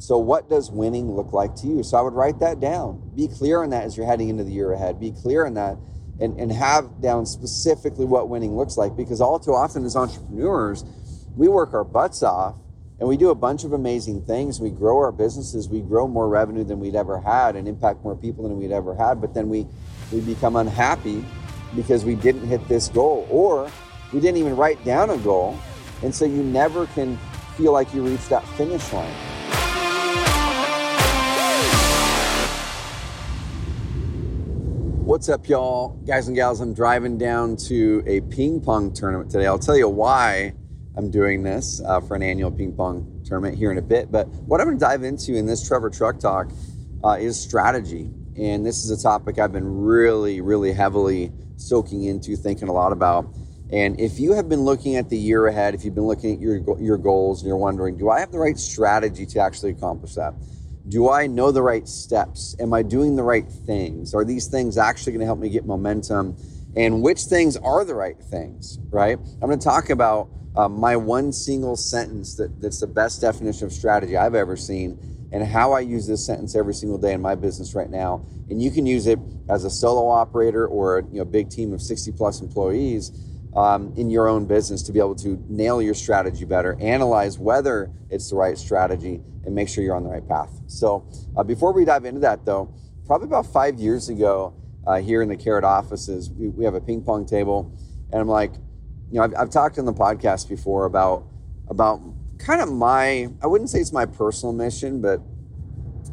So, what does winning look like to you? So, I would write that down. Be clear on that as you're heading into the year ahead. Be clear on that and, and have down specifically what winning looks like because all too often as entrepreneurs, we work our butts off and we do a bunch of amazing things. We grow our businesses, we grow more revenue than we'd ever had and impact more people than we'd ever had. But then we, we become unhappy because we didn't hit this goal or we didn't even write down a goal. And so you never can feel like you reached that finish line. What's up, y'all? Guys and gals, I'm driving down to a ping pong tournament today. I'll tell you why I'm doing this uh, for an annual ping pong tournament here in a bit. But what I'm going to dive into in this Trevor Truck Talk uh, is strategy. And this is a topic I've been really, really heavily soaking into, thinking a lot about. And if you have been looking at the year ahead, if you've been looking at your, your goals and you're wondering, do I have the right strategy to actually accomplish that? Do I know the right steps? Am I doing the right things? Are these things actually going to help me get momentum? And which things are the right things, right? I'm going to talk about uh, my one single sentence that, that's the best definition of strategy I've ever seen and how I use this sentence every single day in my business right now. And you can use it as a solo operator or a you know, big team of 60 plus employees um, in your own business to be able to nail your strategy better, analyze whether it's the right strategy, and make sure you're on the right path. So, uh, before we dive into that, though, probably about five years ago, uh, here in the Carrot offices, we, we have a ping pong table, and I'm like, you know, I've, I've talked on the podcast before about about kind of my, I wouldn't say it's my personal mission, but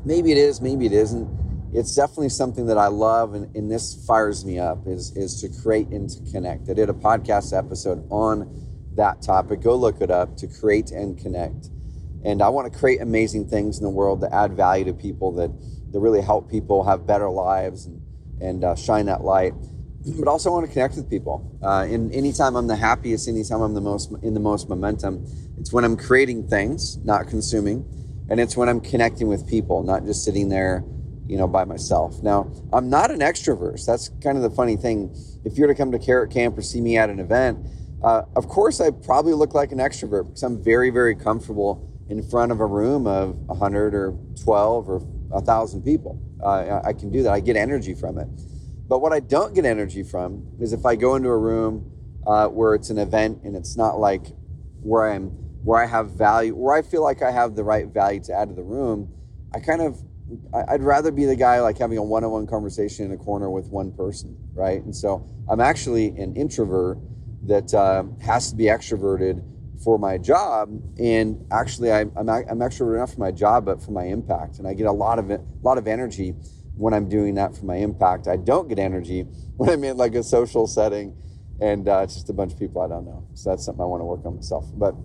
maybe it is, maybe it isn't. It's definitely something that I love, and, and this fires me up is is to create and to connect. I did a podcast episode on that topic. Go look it up to create and connect. And I want to create amazing things in the world that add value to people, that, that really help people have better lives and, and uh, shine that light. But also I want to connect with people. Uh, and anytime I'm the happiest, anytime I'm the most in the most momentum, it's when I'm creating things, not consuming, and it's when I'm connecting with people, not just sitting there, you know, by myself. Now, I'm not an extrovert. That's kind of the funny thing. If you're to come to Carrot Camp or see me at an event, uh, of course I probably look like an extrovert because I'm very, very comfortable in front of a room of 100 or 12 or 1,000 people. Uh, I can do that. I get energy from it. But what I don't get energy from is if I go into a room uh, where it's an event and it's not like where I'm where I have value, where I feel like I have the right value to add to the room. I kind of I'd rather be the guy like having a one-on-one conversation in a corner with one person, right? And so I'm actually an introvert that uh, has to be extroverted for my job. And actually, I, I'm, I'm extroverted enough for my job, but for my impact. And I get a lot of a lot of energy when I'm doing that for my impact. I don't get energy when I'm in like a social setting and uh, it's just a bunch of people I don't know. So that's something I want to work on myself. But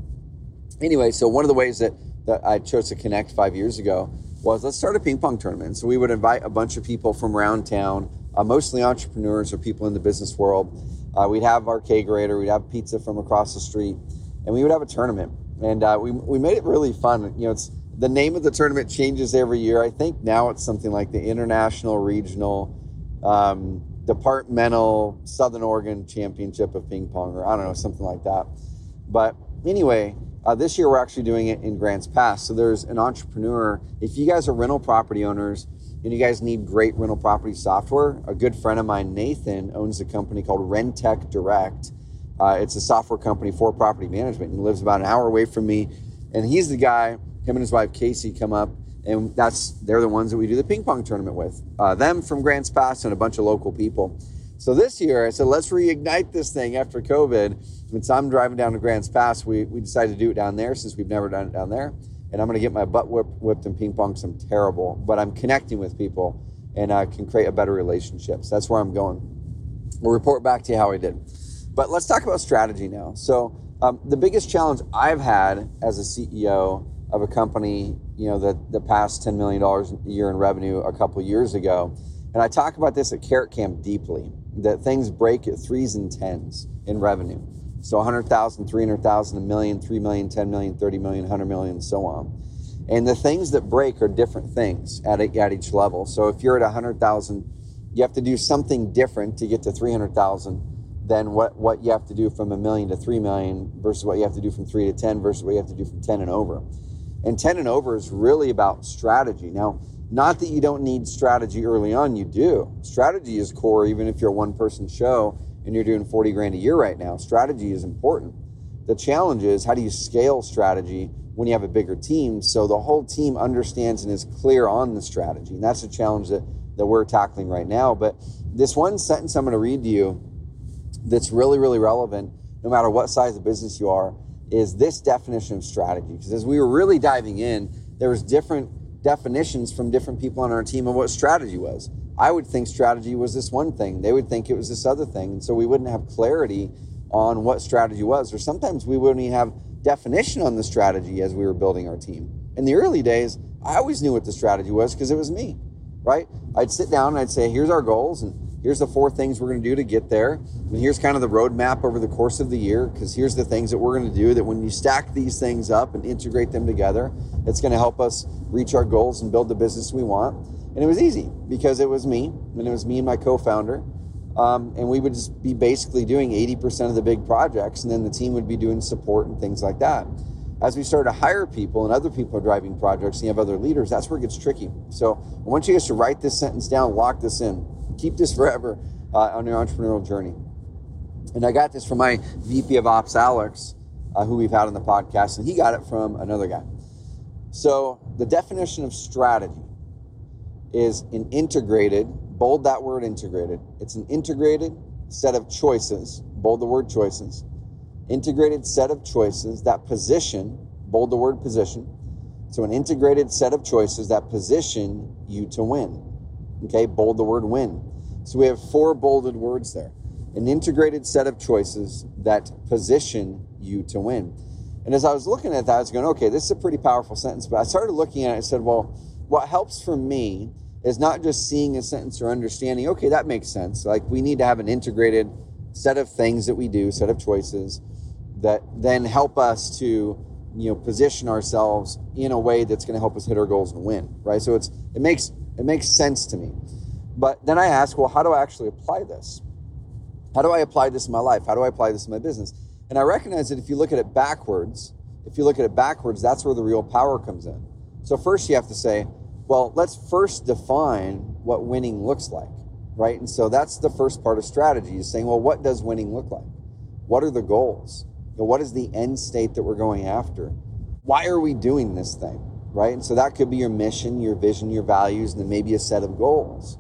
anyway, so one of the ways that, that I chose to connect five years ago was let's start a ping pong tournament. So we would invite a bunch of people from around town, uh, mostly entrepreneurs or people in the business world. Uh, we'd have our kegerator, we'd have pizza from across the street, and we would have a tournament. And uh, we, we made it really fun. You know, it's the name of the tournament changes every year. I think now it's something like the International Regional um, Departmental Southern Oregon Championship of Ping Pong, or I don't know, something like that. But anyway, uh, this year we're actually doing it in Grants Pass. So there's an entrepreneur. If you guys are rental property owners and you guys need great rental property software, a good friend of mine, Nathan, owns a company called Rentec Direct uh, it's a software company for property management. He lives about an hour away from me, and he's the guy. Him and his wife Casey come up, and that's they're the ones that we do the ping pong tournament with. Uh, them from Grants Pass and a bunch of local people. So this year, I said, let's reignite this thing after COVID. And so I'm driving down to Grants Pass. We, we decided to do it down there since we've never done it down there. And I'm going to get my butt whipped, whipped in ping pong. I'm terrible, but I'm connecting with people and I can create a better relationship. So that's where I'm going. We'll report back to you how I did. But let's talk about strategy now. So um, the biggest challenge I've had as a CEO of a company, you know, that, that passed $10 million a year in revenue a couple years ago, and I talk about this at Carrot Camp deeply, that things break at threes and tens in revenue. So 100,000, 300,000, a million, 3 million, 10 million, 30 million, 100 million, and so on. And the things that break are different things at, at each level. So if you're at 100,000, you have to do something different to get to 300,000 than what, what you have to do from a million to three million versus what you have to do from three to 10 versus what you have to do from 10 and over. And 10 and over is really about strategy. Now, not that you don't need strategy early on, you do. Strategy is core, even if you're a one person show and you're doing 40 grand a year right now. Strategy is important. The challenge is how do you scale strategy when you have a bigger team so the whole team understands and is clear on the strategy? And that's the challenge that, that we're tackling right now. But this one sentence I'm going to read to you that's really, really relevant, no matter what size of business you are, is this definition of strategy. Because as we were really diving in, there was different definitions from different people on our team of what strategy was. I would think strategy was this one thing. They would think it was this other thing. And so we wouldn't have clarity on what strategy was. Or sometimes we wouldn't even have definition on the strategy as we were building our team. In the early days, I always knew what the strategy was because it was me, right? I'd sit down and I'd say, here's our goals and here's the four things we're going to do to get there. And here's kind of the roadmap over the course of the year because here's the things that we're going to do that when you stack these things up and integrate them together, it's going to help us reach our goals and build the business we want. And it was easy because it was me and it was me and my co founder. Um, and we would just be basically doing 80% of the big projects, and then the team would be doing support and things like that. As we started to hire people and other people are driving projects and you have other leaders, that's where it gets tricky. So I want you guys to write this sentence down, lock this in, keep this forever uh, on your entrepreneurial journey. And I got this from my VP of Ops, Alex, uh, who we've had on the podcast, and he got it from another guy. So the definition of strategy is an integrated, bold that word integrated. It's an integrated set of choices, bold the word choices, integrated set of choices that position, bold the word position. So an integrated set of choices that position you to win. Okay, bold the word win. So we have four bolded words there. An integrated set of choices that position you to win. And as I was looking at that, I was going, okay, this is a pretty powerful sentence. But I started looking at it and said, well, what helps for me is not just seeing a sentence or understanding, okay, that makes sense. Like we need to have an integrated set of things that we do, set of choices that then help us to, you know, position ourselves in a way that's going to help us hit our goals and win, right? So it's it makes it makes sense to me. But then I ask, well, how do I actually apply this? How do I apply this in my life? How do I apply this in my business? And I recognize that if you look at it backwards, if you look at it backwards, that's where the real power comes in. So first you have to say, well, let's first define what winning looks like, right? And so that's the first part of strategy is saying, well, what does winning look like? What are the goals? What is the end state that we're going after? Why are we doing this thing, right? And so that could be your mission, your vision, your values, and then maybe a set of goals.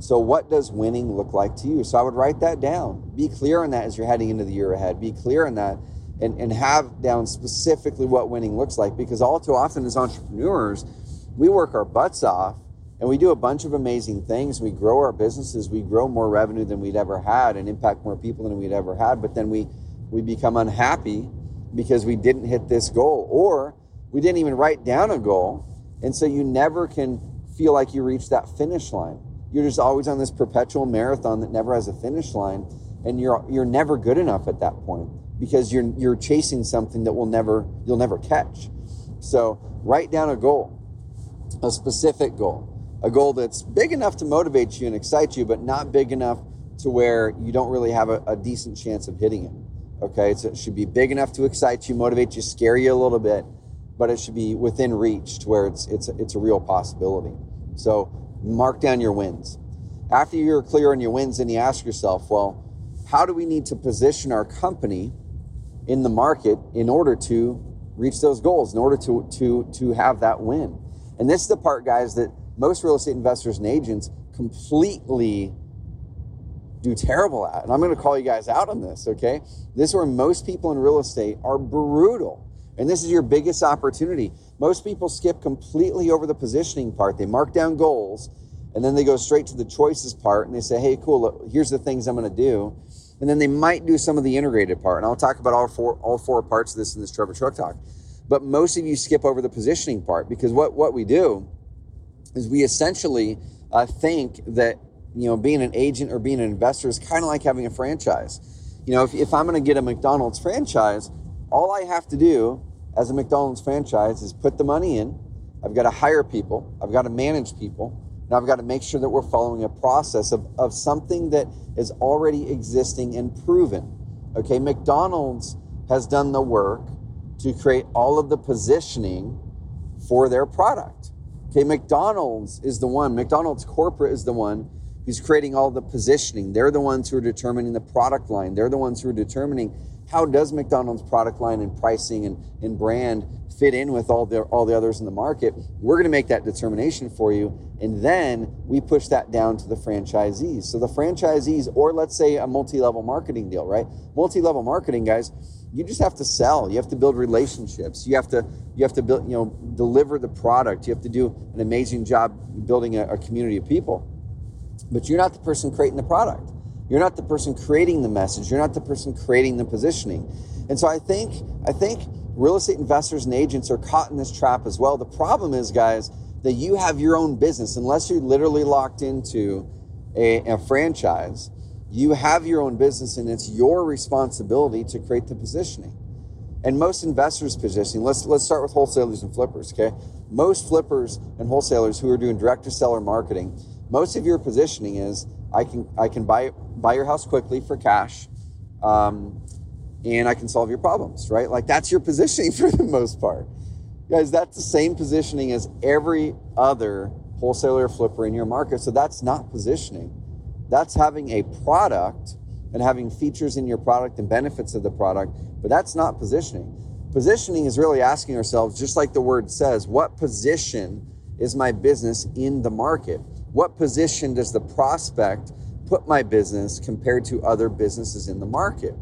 So, what does winning look like to you? So, I would write that down. Be clear on that as you're heading into the year ahead. Be clear on that and, and have down specifically what winning looks like because all too often as entrepreneurs, we work our butts off and we do a bunch of amazing things. We grow our businesses, we grow more revenue than we'd ever had and impact more people than we'd ever had. But then we, we become unhappy because we didn't hit this goal or we didn't even write down a goal. And so you never can feel like you reached that finish line. You're just always on this perpetual marathon that never has a finish line. And you're, you're never good enough at that point because you're, you're chasing something that will never, you'll never catch. So write down a goal a specific goal, a goal that's big enough to motivate you and excite you, but not big enough to where you don't really have a, a decent chance of hitting it. Okay, so it should be big enough to excite you, motivate you, scare you a little bit, but it should be within reach to where it's it's it's a real possibility. So mark down your wins. After you're clear on your wins, then you ask yourself, well, how do we need to position our company in the market in order to reach those goals, in order to to to have that win? And this is the part, guys, that most real estate investors and agents completely do terrible at. And I'm going to call you guys out on this, okay? This is where most people in real estate are brutal. And this is your biggest opportunity. Most people skip completely over the positioning part. They mark down goals and then they go straight to the choices part and they say, hey, cool, look, here's the things I'm going to do. And then they might do some of the integrated part. And I'll talk about all four, all four parts of this in this Trevor Truck Talk. But most of you skip over the positioning part because what, what we do is we essentially uh, think that you know being an agent or being an investor is kind of like having a franchise. You know, if, if I'm going to get a McDonald's franchise, all I have to do as a McDonald's franchise is put the money in. I've got to hire people. I've got to manage people. And I've got to make sure that we're following a process of, of something that is already existing and proven. Okay, McDonald's has done the work to create all of the positioning for their product. Okay, McDonald's is the one, McDonald's corporate is the one who's creating all the positioning. They're the ones who are determining the product line. They're the ones who are determining how does McDonald's product line and pricing and, and brand fit in with all the all the others in the market. We're going to make that determination for you, and then we push that down to the franchisees. So the franchisees, or let's say a multi-level marketing deal, right? Multi-level marketing, guys you just have to sell. You have to build relationships. You have to you have to build you know deliver the product. You have to do an amazing job building a, a, community of people. But you're not the person creating the product. You're not the person creating the message. You're not the person creating the positioning. And so i think i think real estate investors and agents are caught in this trap as well. The problem is guys that you have your own business. Unless you're literally locked into a, a franchise you have your own business and it's your responsibility to create the positioning. And most investors' positioning, let's let's start with wholesalers and flippers, okay? Most flippers and wholesalers who are doing direct to seller marketing, most of your positioning is I can I can buy buy your house quickly for cash, um, and I can solve your problems, right? Like that's your positioning for the most part. Guys, that's the same positioning as every other wholesaler or flipper in your market. So that's not positioning. That's having a product and having features in your product and benefits of the product, but that's not positioning. Positioning is really asking ourselves, just like the word says, what position is my business in the market? What position does the prospect put my business compared to other businesses in the market?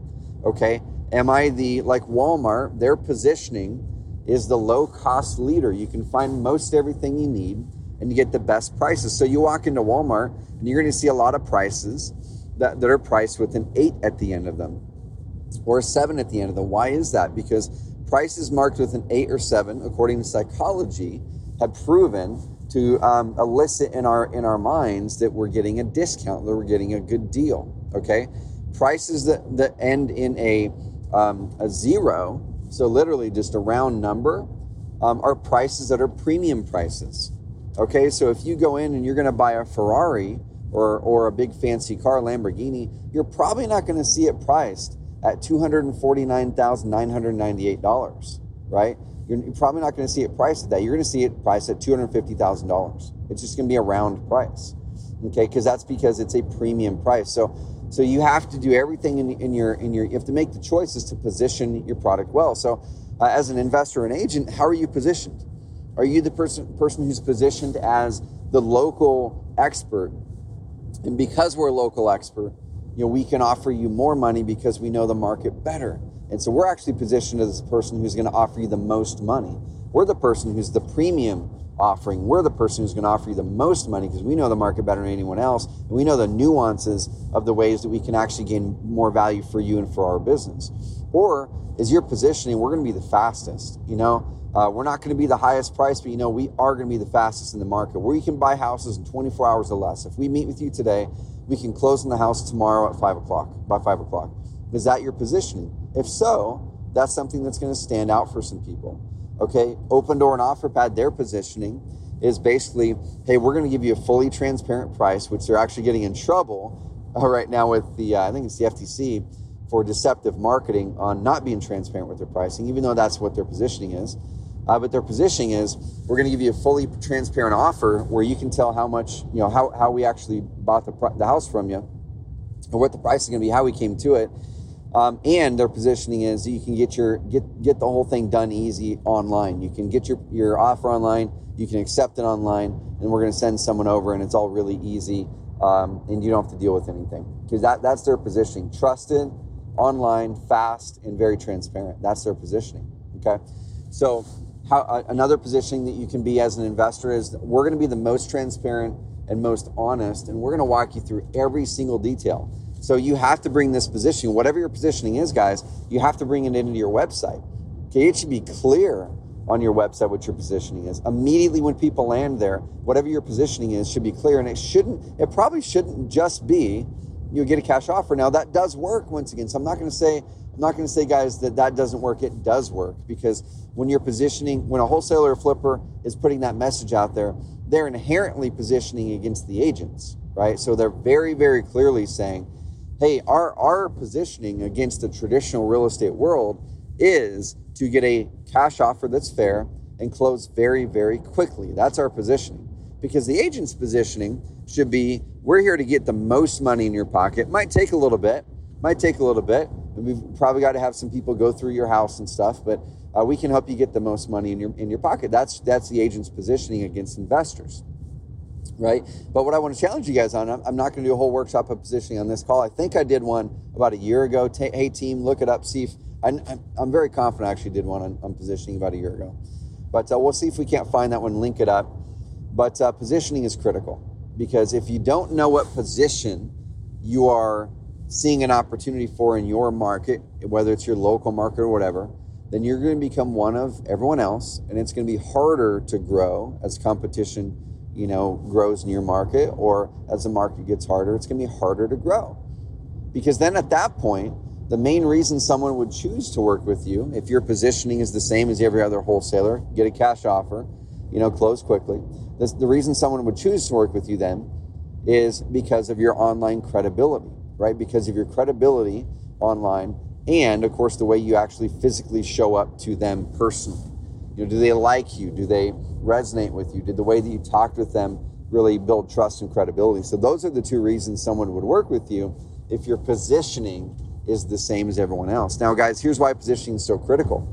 Okay, am I the, like Walmart, their positioning is the low cost leader. You can find most everything you need and you get the best prices. So you walk into Walmart and you're going to see a lot of prices that, that are priced with an eight at the end of them or a seven at the end of them. Why is that? Because prices marked with an eight or seven, according to psychology, have proven to um, elicit in our in our minds that we're getting a discount, that we're getting a good deal. Okay, prices that that end in a um, a zero, so literally just a round number, um, are prices that are premium prices. Okay, so if you go in and you're going to buy a Ferrari or, or a big fancy car, Lamborghini, you're probably not going to see it priced at $249,998, right? You're, probably not going to see it priced at that. You're going to see it priced at $250,000. It's just going to be a round price, okay? Because that's because it's a premium price. So, so you have to do everything in, in your in your. You have to make the choices to position your product well. So, uh, as an investor and agent, how are you positioned? Are you the person person who's positioned as the local expert? And because we're a local expert, you know, we can offer you more money because we know the market better. And so we're actually positioned as the person who's going to offer you the most money. We're the person who's the premium offering. We're the person who's going to offer you the most money because we know the market better than anyone else. And we know the nuances of the ways that we can actually gain more value for you and for our business. Or is your positioning, we're going to be the fastest. You know, uh, we're not going to be the highest price, but you know, we are going to be the fastest in the market where you can buy houses in 24 hours or less. If we meet with you today, we can close on the house tomorrow at five o'clock, by five o'clock. Is that your positioning? If so, that's something that's going to stand out for some people. Okay, Opendoor and Offerpad, their positioning is basically, hey, we're going to give you a fully transparent price, which they're actually getting in trouble uh, right now with the, uh, I think it's the FTC for deceptive marketing on not being transparent with their pricing, even though that's what their positioning is. Uh, but their positioning is we're going to give you a fully transparent offer where you can tell how much, you know, how, how we actually bought the, the house from you or what the price is going to be, how we came to it. Um, and their positioning is you can get your get get the whole thing done easy online. You can get your, your offer online, you can accept it online, and we're going to send someone over, and it's all really easy, um, and you don't have to deal with anything because that that's their positioning: trusted, online, fast, and very transparent. That's their positioning. Okay, so how, uh, another positioning that you can be as an investor is we're going to be the most transparent and most honest, and we're going to walk you through every single detail. So you have to bring this positioning, whatever your positioning is, guys, you have to bring it into your website. Okay, it should be clear on your website what your positioning is. Immediately when people land there, whatever your positioning is should be clear, and it shouldn't. It probably shouldn't just be you get a cash offer. Now that does work once again. So I'm not going to say I'm not going to say, guys, that that doesn't work. It does work because when you're positioning, when a wholesaler or flipper is putting that message out there, they're inherently positioning against the agents, right? So they're very, very clearly saying, hey, our, our positioning against the traditional real estate world is to get a cash offer that's fair and close very, very quickly. That's our positioning. Because the agent's positioning should be we're here to get the most money in your pocket. Might take a little bit, might take a little bit. We've probably got to have some people go through your house and stuff, but uh, we can help you get the most money in your in your pocket. That's that's the agent's positioning against investors, right? But what I want to challenge you guys on, I'm, I'm not going to do a whole workshop of positioning on this call. I think I did one about a year ago. T- hey team, look it up. See if I, am very confident I actually did one on, on, positioning about a year ago. But uh, we'll see if we can't find that one, link it up. But uh, positioning is critical because if you don't know what position you are seeing an opportunity for in your market, whether it's your local market or whatever, then you're going to become one of everyone else, and it's going to be harder to grow as competition, you know, grows in your market, or as the market gets harder, it's going to be harder to grow. Because then at that point, the main reason someone would choose to work with you, if your positioning is the same as every other wholesaler, get a cash offer, you know, close quickly. The, the reason someone would choose to work with you then is because of your online credibility, right? Because of your credibility online and of course the way you actually physically show up to them personally. You know do they like you? Do they resonate with you? Did the way that you talked with them really build trust and credibility? So those are the two reasons someone would work with you if your positioning is the same as everyone else. Now guys here's why positioning is so critical.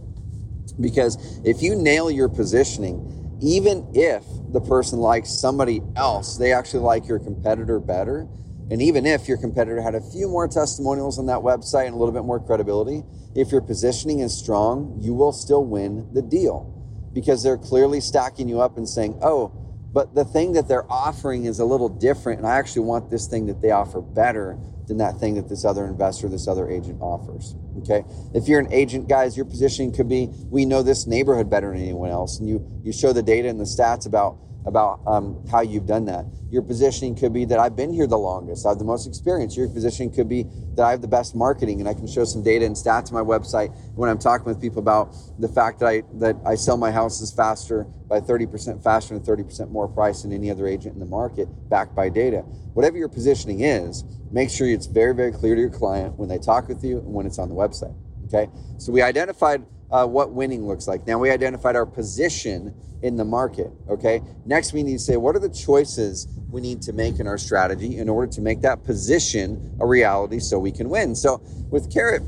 Because if you nail your positioning even if the person likes somebody else they actually like your competitor better and even if your competitor had a few more testimonials on that website and a little bit more credibility, if your positioning is strong, you will still win the deal because they're clearly stacking you up and saying, oh, but the thing that they're offering is a little different. And I actually want this thing that they offer better than that thing that this other investor, this other agent offers. Okay. If you're an agent, guys, your positioning could be we know this neighborhood better than anyone else. And you, you show the data and the stats about about um, how you've done that. Your positioning could be that I've been here the longest, I have the most experience. Your positioning could be that I have the best marketing, and I can show some data and stats on my website when I'm talking with people about the fact that I that I sell my houses faster by 30% faster and 30% more price than any other agent in the market, backed by data. Whatever your positioning is, make sure it's very very clear to your client when they talk with you and when it's on the website. Okay, so we identified uh, what winning looks like. Now we identified our position in the market. Okay. Next, we need to say what are the choices we need to make in our strategy in order to make that position a reality so we can win. So with Carrot,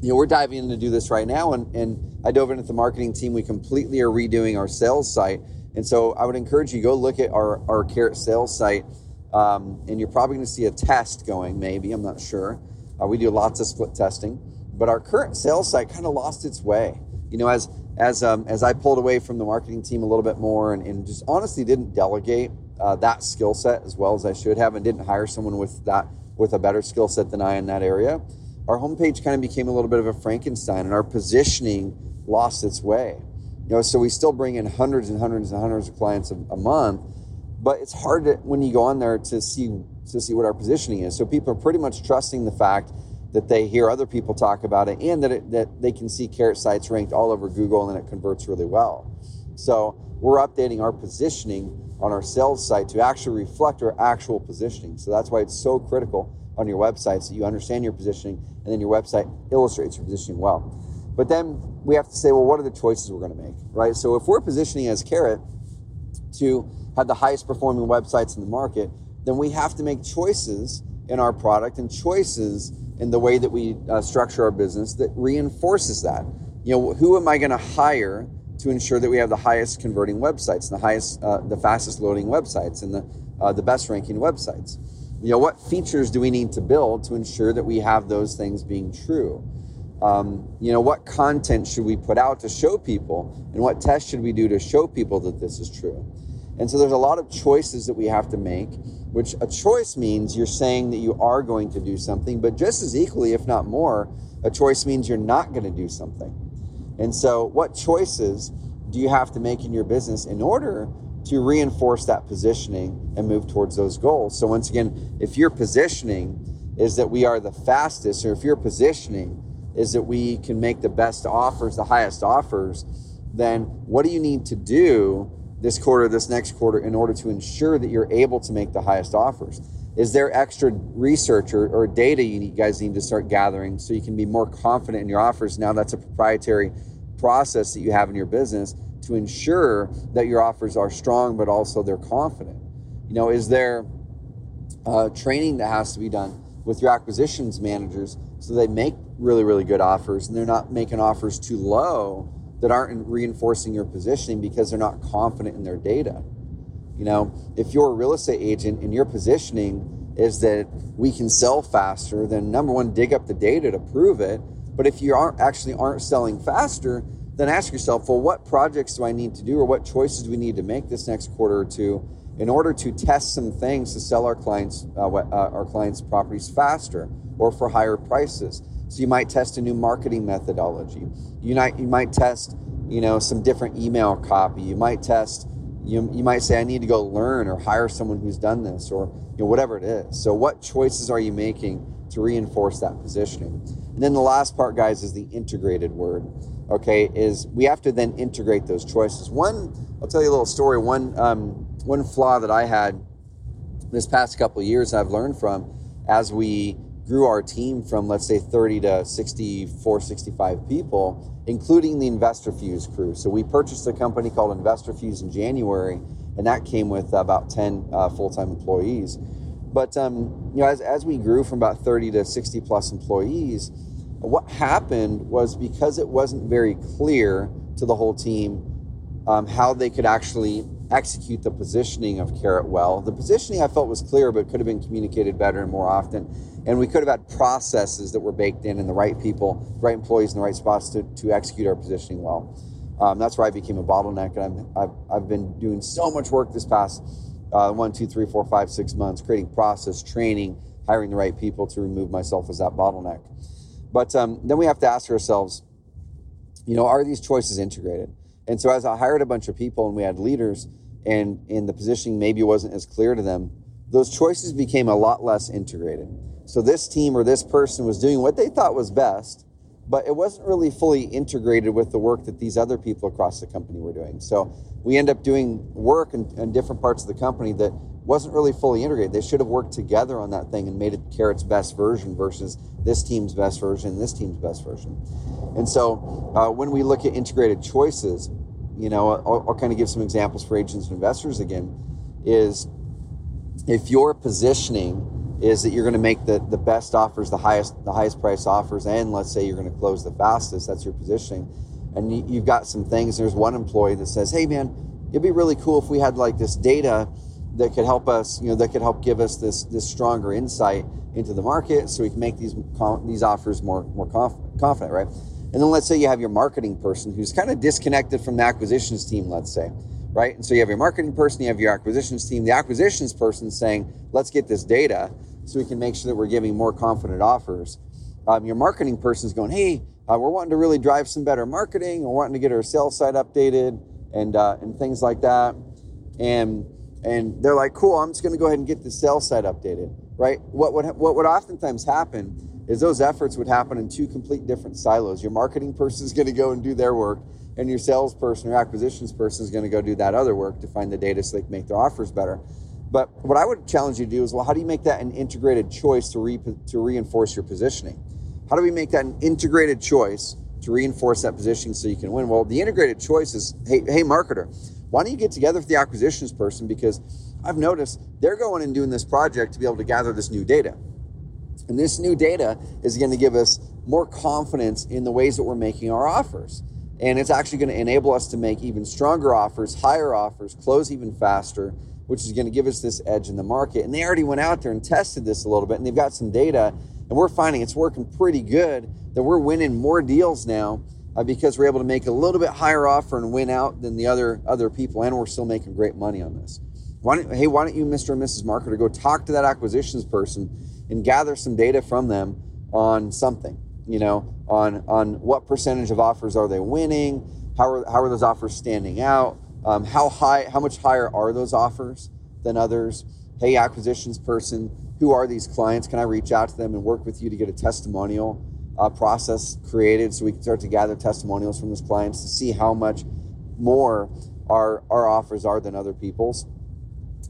you know, we're diving in to do this right now, and, and I dove in with the marketing team. We completely are redoing our sales site. And so I would encourage you go look at our, our Carrot sales site, um, and you're probably going to see a test going, maybe, I'm not sure. Uh, we do lots of split testing, but our current sales site kind of lost its way. You know, as as um, as I pulled away from the marketing team a little bit more and, and just honestly didn't delegate uh, that skill set as well as I should have and didn't hire someone with that with a better skill set than I in that area, our homepage kind of became a little bit of a Frankenstein and our positioning lost its way. You know, so we still bring in hundreds and hundreds and hundreds of clients a, a month, but it's hard to, when you go on there to see to see what our positioning is. So people are pretty much trusting the fact that they hear other people talk about it and that, it, that they can see carrot sites ranked all over Google and it converts really well. So we're updating our positioning on our sales site to actually reflect our actual positioning. So that's why it's so critical on your website so you understand your positioning and then your website illustrates your positioning well. But then we have to say, well, what are the choices we're going to make, right? So if we're positioning as Carrot to have the highest performing websites in the market, then we have to make choices in our product and choices in the way that we uh, structure our business that reinforces that. You know, who am I going to hire to ensure that we have the highest converting websites, the highest, uh, the fastest loading websites, and the uh, the best ranking websites? You know, what features do we need to build to ensure that we have those things being true? Um, you know, what content should we put out to show people, and what tests should we do to show people that this is true? And so there's a lot of choices that we have to make which a choice means you're saying that you are going to do something, but just as equally, if not more, a choice means you're not going to do something. And so, what choices do you have to make in your business in order to reinforce that positioning and move towards those goals? So, once again, if your positioning is that we are the fastest, or if your positioning is that we can make the best offers, the highest offers, then what do you need to do this quarter, this next quarter, in order to ensure that you're able to make the highest offers? Is there extra research or, or data you, need, you guys need to start gathering so you can be more confident in your offers? Now that's a proprietary process that you have in your business to ensure that your offers are strong, but also they're confident? You know, is there uh, training that has to be done with your acquisitions managers so they make really, really good offers and they're not making offers too low that aren't reinforcing your positioning because they're not confident in their data. You know, if you're a real estate agent and your positioning is that we can sell faster, then number one, dig up the data to prove it. But if you aren't actually aren't selling faster, then ask yourself, well, what projects do I need to do or what choices do we need to make this next quarter or two in order to test some things to sell our clients uh, uh, our clients properties faster or for higher prices. So you might test a new marketing methodology. You might you might test you know some different email copy. You might test you, you might say I need to go learn or hire someone who's done this or you know whatever it is. So what choices are you making to reinforce that positioning? And then the last part guys is the integrated word. Okay, is we have to then integrate those choices. One, I'll tell you a little story. One um, one flaw that I had this past couple years I've learned from as we grew our team from let's say 30 to 64 65 people including the InvestorFuse crew. So we purchased a company called InvestorFuse in january and that came with about 10 uh, full-time employees. But um, you know as, as we grew from about 30 to 60 plus employees what happened was because it wasn't very clear to the whole team um, how they could actually execute the positioning of Carrot well. The positioning I felt was clear, but could have been communicated better and more often. And we could have had processes that were baked in and the right people, the right employees in the right spots to, to execute our positioning well. Um, that's where I became a bottleneck. And i have I've been doing so much work this past uh, one, two, three, four, five, six months, creating process, training, hiring the right people to remove myself as that bottleneck. But um, then we have to ask ourselves, you know, are these choices integrated? And so as I hired a bunch of people and we had leaders, and in the positioning maybe wasn't as clear to them, those choices became a lot less integrated. So this team or this person was doing what they thought was best, but it wasn't really fully integrated with the work that these other people across the company were doing. So we end up doing work in, in different parts of the company that wasn't really fully integrated. They should have worked together on that thing and made it Carrot's best version versus this team's best version, this team's best version. And so uh, when we look at integrated choices, you know, I'll, I'll kind of give some examples for agents and investors again. Is if your positioning is that you're going to make the, the best offers, the highest the highest price offers, and let's say you're going to close the fastest, that's your positioning, and you, you've got some things. There's one employee that says, "Hey, man, it'd be really cool if we had like this data that could help us, you know, that could help give us this this stronger insight into the market, so we can make these these offers more more confident, right?" And then let's say you have your marketing person who's kind of disconnected from the acquisitions team, let's say, right? And so you have your marketing person, you have your acquisitions team. The acquisitions person saying, let's get this data so we can make sure that we're giving more confident offers. Um, your marketing person is going, hey, uh, we're wanting to really drive some better marketing. We're wanting to get our sales site updated and uh, and things like that. And and they're like, cool, I'm just going to go ahead and get the sales site updated, right? What would what would oftentimes happen is those efforts would happen in two complete different silos. Your marketing person is going to go and do their work, and your salesperson or acquisitions person is going to go do that other work to find the data so they can make their offers better. But what I would challenge you to do is, well, how do you make that an integrated choice to, re- to reinforce your positioning? How do we make that an integrated choice to reinforce that positioning so you can win? Well, the integrated choice is, hey, hey, marketer, why don't you get together with the acquisitions person because I've noticed they're going and doing this project to be able to gather this new data. And this new data is going to give us more confidence in the ways that we're making our offers. And it's actually going to enable us to make even stronger offers, higher offers, close even faster, which is going to give us this edge in the market. And they already went out there and tested this a little bit, and they've got some data, and we're finding it's working pretty good, that we're winning more deals now uh, because we're able to make a little bit higher offer and win out than the other, other people, and we're still making great money on this. Why don't, hey, why don't you, Mr. and Mrs. Marketer, go talk to that acquisitions person and gather some data from them on something, you know, on, on what percentage of offers are they winning? How are, how are those offers standing out? Um, how high, how much higher are those offers than others? Hey, acquisitions person, who are these clients? Can I reach out to them and work with you to get a testimonial uh, process created so we can start to gather testimonials from those clients to see how much more our, our offers are than other people's?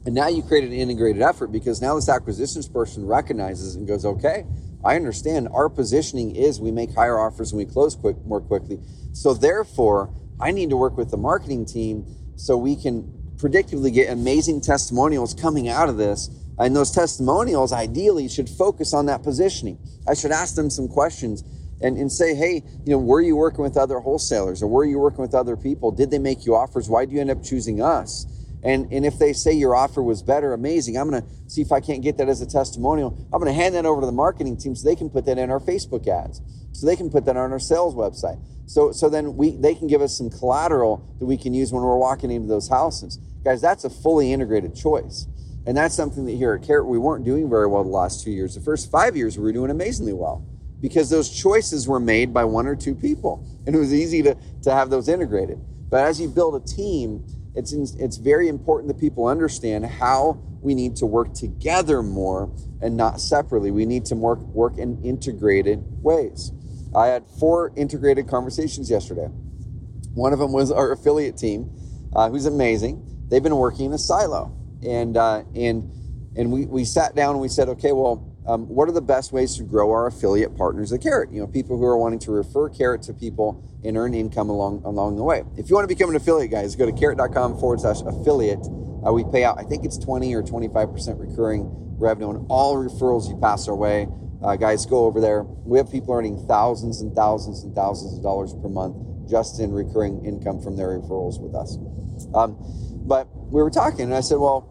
And now you create an integrated effort because now this acquisitions person recognizes and goes, okay, I understand our positioning is we make higher offers and we close quick more quickly. So therefore, I need to work with the marketing team so we can predictively get amazing testimonials coming out of this. And those testimonials ideally should focus on that positioning. I should ask them some questions and, and say, hey, you know, were you working with other wholesalers or were you working with other people? Did they make you offers? Why do you end up choosing us? And, and if they say your offer was better, amazing. I'm going to see if I can't get that as a testimonial. I'm going to hand that over to the marketing team so they can put that in our Facebook ads, so they can put that on our sales website. So, so then we, they can give us some collateral that we can use when we're walking into those houses. Guys, that's a fully integrated choice. And that's something that here at Carrot we weren't doing very well the last two years. The first five years we were doing amazingly well because those choices were made by one or two people. And it was easy to, to have those integrated. But as you build a team, it's, in, it's very important that people understand how we need to work together more and not separately. We need to work, work in integrated ways. I had four integrated conversations yesterday. One of them was our affiliate team, uh, who's amazing. They've been working in a silo. And, uh, and, and we, we sat down and we said, okay, well, um, what are the best ways to grow our affiliate partners at Carrot? You know, people who are wanting to refer Carrot to people and earn income along along the way. If you want to become an affiliate, guys, go to carrot.com forward slash affiliate. Uh, we pay out, I think it's 20 or 25% recurring revenue on all referrals you pass our way. Uh, guys, go over there. We have people earning thousands and thousands and thousands of dollars per month just in recurring income from their referrals with us. Um, but we were talking, and I said, well,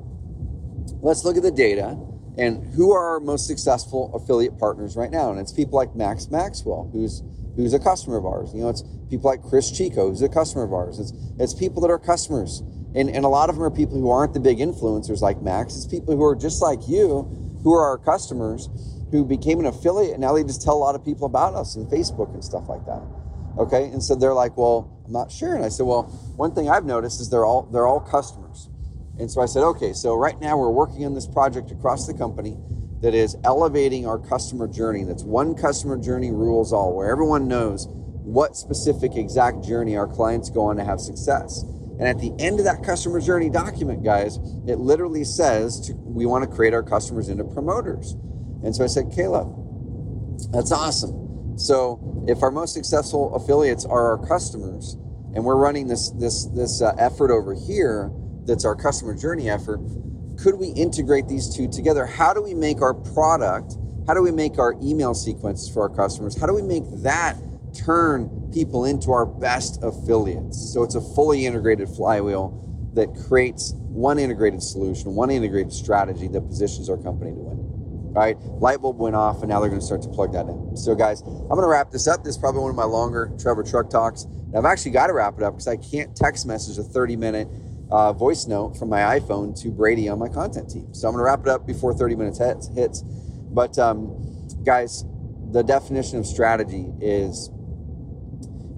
let's look at the data and who are our most successful affiliate partners right now? And it's people like Max Maxwell, who's who's a customer of ours. You know, it's people like Chris Chico, who's a customer of ours. It's it's people that are customers. And, and a lot of them are people who aren't the big influencers like Max. It's people who are just like you, who are our customers, who became an affiliate, and now they just tell a lot of people about us and Facebook and stuff like that. Okay, and so they're like, "Well, I'm not sure." And I said, "Well, one thing I've noticed is they're all they're all customers." And so I said, okay, so right now we're working on this project across the company that is elevating our customer journey. That's one customer journey rules all, where everyone knows what specific exact journey our clients go on to have success. And at the end of that customer journey document, guys, it literally says to, we want to create our customers into promoters. And so I said, Caleb, that's awesome. So if our most successful affiliates are our customers, and we're running this this this uh, effort over here, that's our customer journey effort, could we integrate these two together? How do we make our product, how do we make our email sequences for our customers? How do we make that turn people into our best affiliates? So it's a fully integrated flywheel that creates one integrated solution, one integrated strategy that positions our company to win. All right, light bulb went off, and now they're going to start to plug that in. So, guys, I'm going to wrap this up. This is probably one of my longer Trevor Truck Talks. I've actually got to wrap it up because I can't text message a 30 minute uh, voice note from my iPhone to Brady on my content team. So I'm going to wrap it up before 30 minutes hits. hits. But um, guys, the definition of strategy is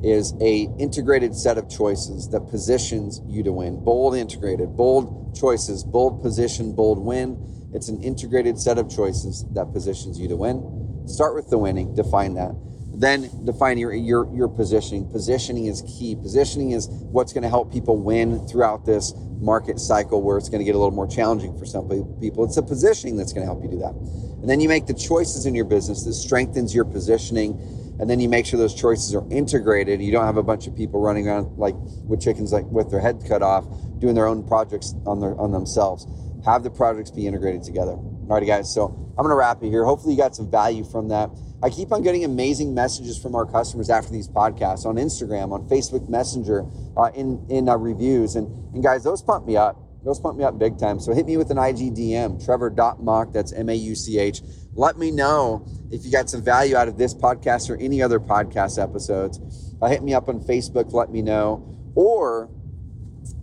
is a integrated set of choices that positions you to win. Bold integrated, bold choices, bold position, bold win. It's an integrated set of choices that positions you to win. Start with the winning, define that. Then define your, your, your positioning. Positioning is key. Positioning is what's going to help people win throughout this market cycle where it's going to get a little more challenging for some people. It's the positioning that's going to help you do that. And then you make the choices in your business that strengthens your positioning. And then you make sure those choices are integrated. You don't have a bunch of people running around like with chickens, like with their head cut off, doing their own projects on their on themselves. Have the projects be integrated together. Alrighty, guys. So I'm to wrap it here. Hopefully, you got some value from that. I keep on getting amazing messages from our customers after these podcasts on Instagram, on Facebook Messenger, uh, in in uh, reviews, and and guys, those pump me up. Those pump me up big time. So hit me with an IG DM, Trevor.Mauch, that's M A U C H. Let me know if you got some value out of this podcast or any other podcast episodes. Uh, hit me up on Facebook, let me know. Or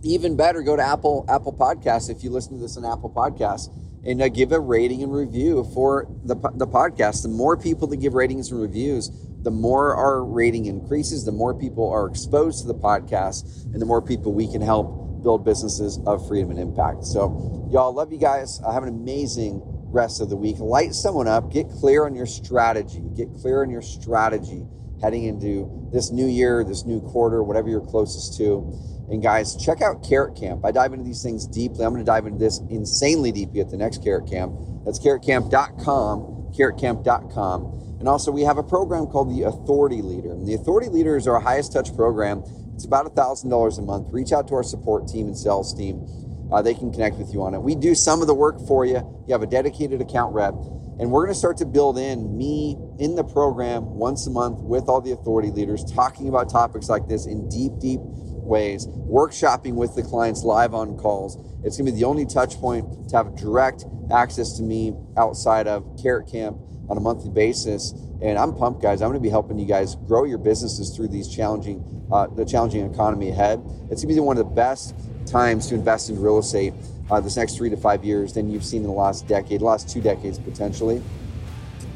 even better, go to Apple Apple Podcasts if you listen to this on Apple Podcasts and uh, give a rating and review for the, the podcast. The more people that give ratings and reviews, the more our rating increases, the more people are exposed to the podcast, and the more people we can help build businesses of freedom and impact. So, y'all, love you guys. I have an amazing rest of the week. Light someone up, get clear on your strategy, get clear on your strategy heading into this new year, this new quarter, whatever you're closest to. And guys, check out Carrot Camp. I dive into these things deeply. I'm going to dive into this insanely deeply at the next Carrot Camp. That's carrotcamp.com, carrotcamp.com. And also, we have a program called the Authority Leader. And the Authority Leader is our highest touch program It's about $1,000 a month. Reach out to our support team and sales team. Uh, they can connect with you on it. We do some of the work for you. You have a dedicated account rep. And we're going to start to build in me in the program once a month with all the authority leaders, talking about topics like this in deep, deep ways, workshopping with the clients live on calls. It's going to be the only touch point to have direct access to me outside of Carrot Camp on a monthly basis. And I'm pumped, guys. I'm going to be helping you guys grow your businesses through these challenging, uh, the challenging economy ahead. It's going to be one of the best times to invest in real estate uh, this next three to five years than you've seen in the last decade, last two decades potentially.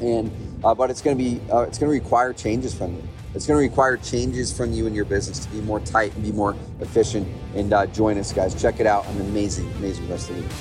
And uh, but it's going to be uh, it's going to require changes from you. It's going to require changes from you and your business to be more tight and be more efficient. And uh, join us, guys. Check it out. An amazing, amazing rest of the week.